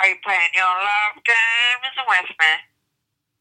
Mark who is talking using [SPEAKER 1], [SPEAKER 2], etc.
[SPEAKER 1] Are you playing your love games with me?